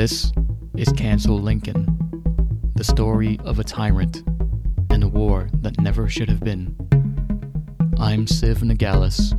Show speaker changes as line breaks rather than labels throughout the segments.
This is Cancel Lincoln, the story of a tyrant and a war that never should have been. I'm Siv Nagalis.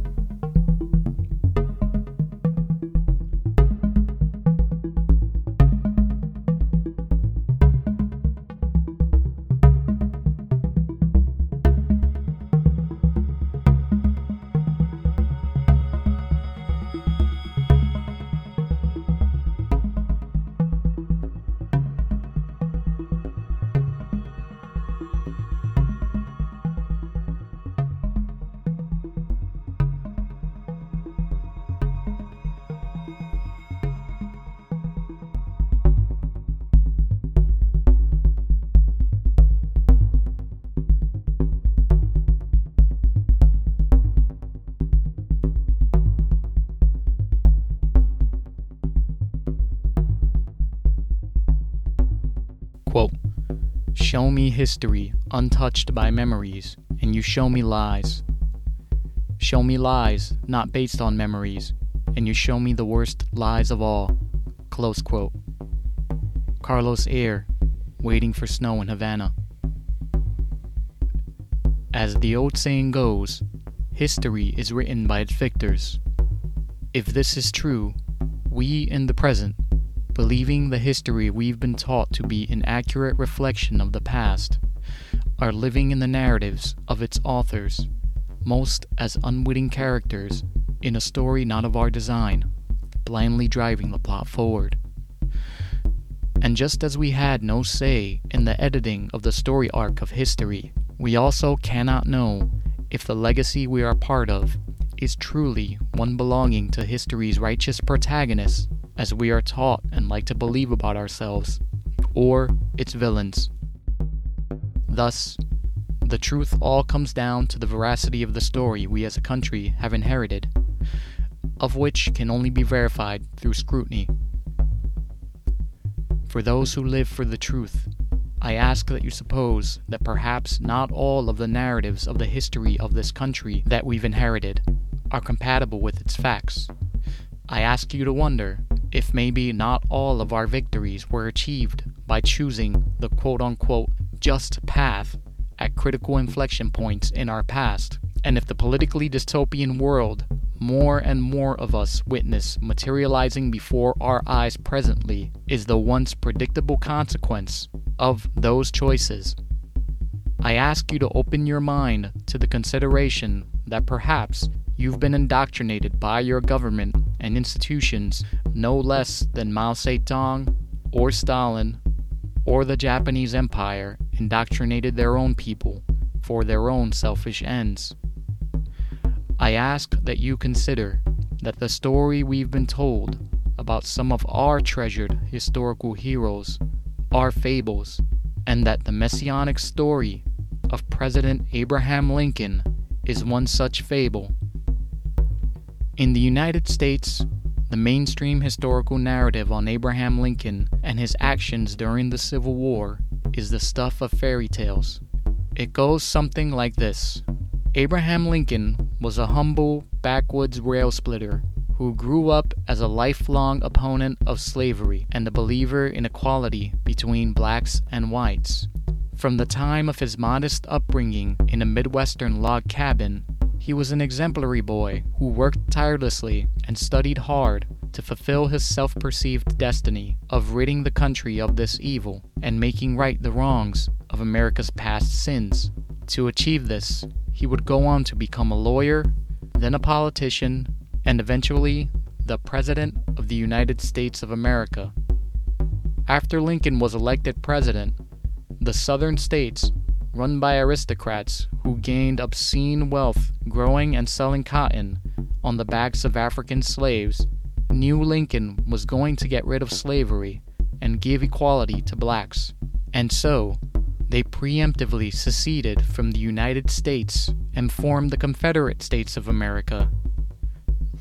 Quote, Show me history untouched by memories, and you show me lies. Show me lies not based on memories, and you show me the worst lies of all. Close quote. Carlos Eire, Waiting for Snow in Havana. As the old saying goes, history is written by its victors. If this is true, we in the present believing the history we've been taught to be an accurate reflection of the past, are living in the narratives of its authors, most as unwitting characters in a story not of our design, blindly driving the plot forward. And just as we had no say in the editing of the story arc of history, we also cannot know if the legacy we are part of is truly one belonging to history's righteous protagonists as we are taught and like to believe about ourselves, or its villains. Thus, the truth all comes down to the veracity of the story we as a country have inherited, of which can only be verified through scrutiny. For those who live for the truth, I ask that you suppose that perhaps not all of the narratives of the history of this country that we've inherited are compatible with its facts. I ask you to wonder if maybe not all of our victories were achieved by choosing the quote unquote just path at critical inflection points in our past, and if the politically dystopian world more and more of us witness materializing before our eyes presently is the once predictable consequence of those choices. I ask you to open your mind to the consideration that perhaps you've been indoctrinated by your government and institutions no less than Mao Zedong or Stalin or the Japanese Empire indoctrinated their own people for their own selfish ends. I ask that you consider that the story we've been told about some of our treasured historical heroes are fables, and that the messianic story of President Abraham Lincoln is one such fable. In the United States, the mainstream historical narrative on Abraham Lincoln and his actions during the Civil War is the stuff of fairy tales. It goes something like this Abraham Lincoln was a humble, backwoods rail splitter who grew up as a lifelong opponent of slavery and a believer in equality between blacks and whites. From the time of his modest upbringing in a Midwestern log cabin, he was an exemplary boy who worked tirelessly and studied hard to fulfill his self perceived destiny of ridding the country of this evil and making right the wrongs of America's past sins. To achieve this, he would go on to become a lawyer, then a politician, and eventually the President of the United States of America. After Lincoln was elected president, the southern states run by aristocrats who gained obscene wealth growing and selling cotton on the backs of African slaves, knew Lincoln was going to get rid of slavery and give equality to blacks. And so, they preemptively seceded from the United States and formed the Confederate States of America.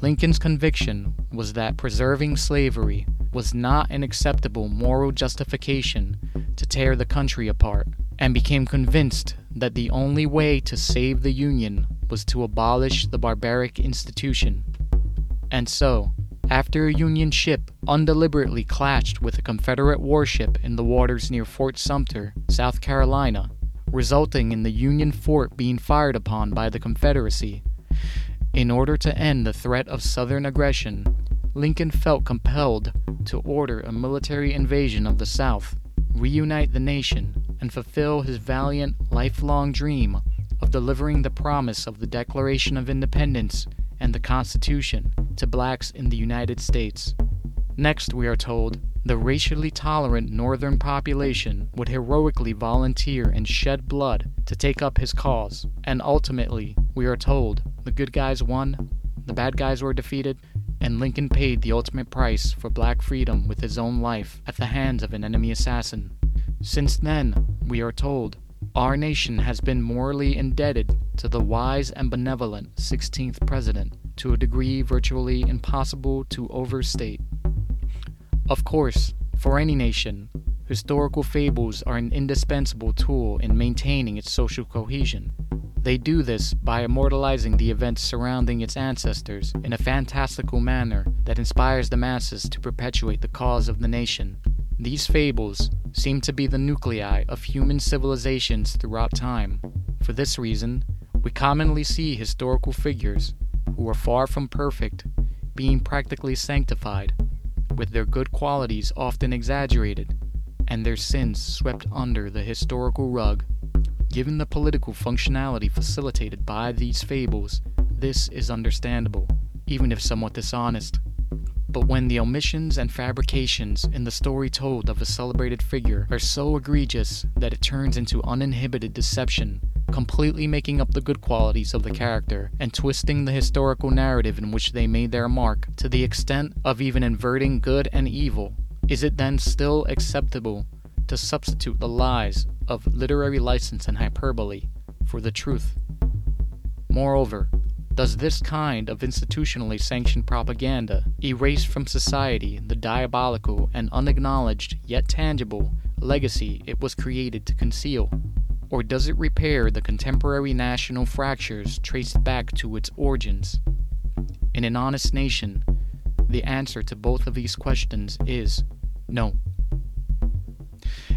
Lincoln's conviction was that preserving slavery was not an acceptable moral justification to tear the country apart and became convinced that the only way to save the Union was to abolish the barbaric institution. And so, after a Union ship undeliberately clashed with a Confederate warship in the waters near Fort Sumter, South Carolina, resulting in the Union fort being fired upon by the Confederacy. In order to end the threat of Southern aggression, Lincoln felt compelled to order a military invasion of the South, reunite the nation, and fulfill his valiant, lifelong dream of delivering the promise of the Declaration of Independence and the Constitution to blacks in the United States. Next, we are told, the racially tolerant northern population would heroically volunteer and shed blood to take up his cause, and ultimately, we are told, the good guys won, the bad guys were defeated, and Lincoln paid the ultimate price for black freedom with his own life at the hands of an enemy assassin. Since then, we are told, our nation has been morally indebted to the wise and benevolent 16th President to a degree virtually impossible to overstate. Of course, for any nation, historical fables are an indispensable tool in maintaining its social cohesion. They do this by immortalizing the events surrounding its ancestors in a fantastical manner that inspires the masses to perpetuate the cause of the nation. These fables seem to be the nuclei of human civilizations throughout time. For this reason, we commonly see historical figures who are far from perfect being practically sanctified, with their good qualities often exaggerated, and their sins swept under the historical rug. Given the political functionality facilitated by these fables, this is understandable, even if somewhat dishonest. But when the omissions and fabrications in the story told of a celebrated figure are so egregious that it turns into uninhibited deception, completely making up the good qualities of the character and twisting the historical narrative in which they made their mark to the extent of even inverting good and evil, is it then still acceptable to substitute the lies of literary license and hyperbole for the truth. Moreover, does this kind of institutionally sanctioned propaganda erase from society the diabolical and unacknowledged yet tangible legacy it was created to conceal? Or does it repair the contemporary national fractures traced back to its origins? In an honest nation, the answer to both of these questions is no.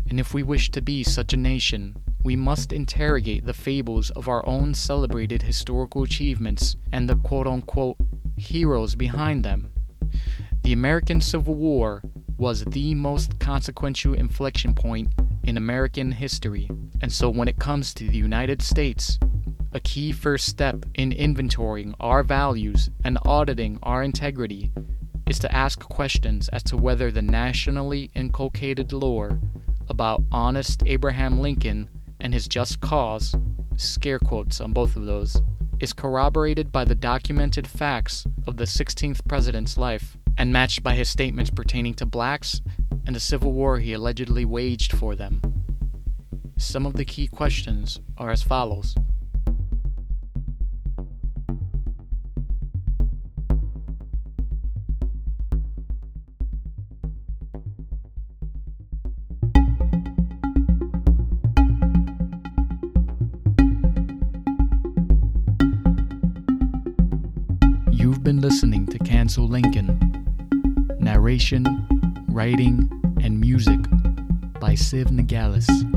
And if we wish to be such a nation, we must interrogate the fables of our own celebrated historical achievements and the quote unquote heroes behind them. The American Civil War was the most consequential inflection point in American history, and so when it comes to the United States, a key first step in inventorying our values and auditing our integrity is to ask questions as to whether the nationally inculcated lore about honest Abraham Lincoln and his just cause, scare quotes on both of those, is corroborated by the documented facts of the 16th president's life and matched by his statements pertaining to blacks and the civil war he allegedly waged for them. Some of the key questions are as follows. Listening to Cancel Lincoln. Narration, writing, and music by Siv Nagalis.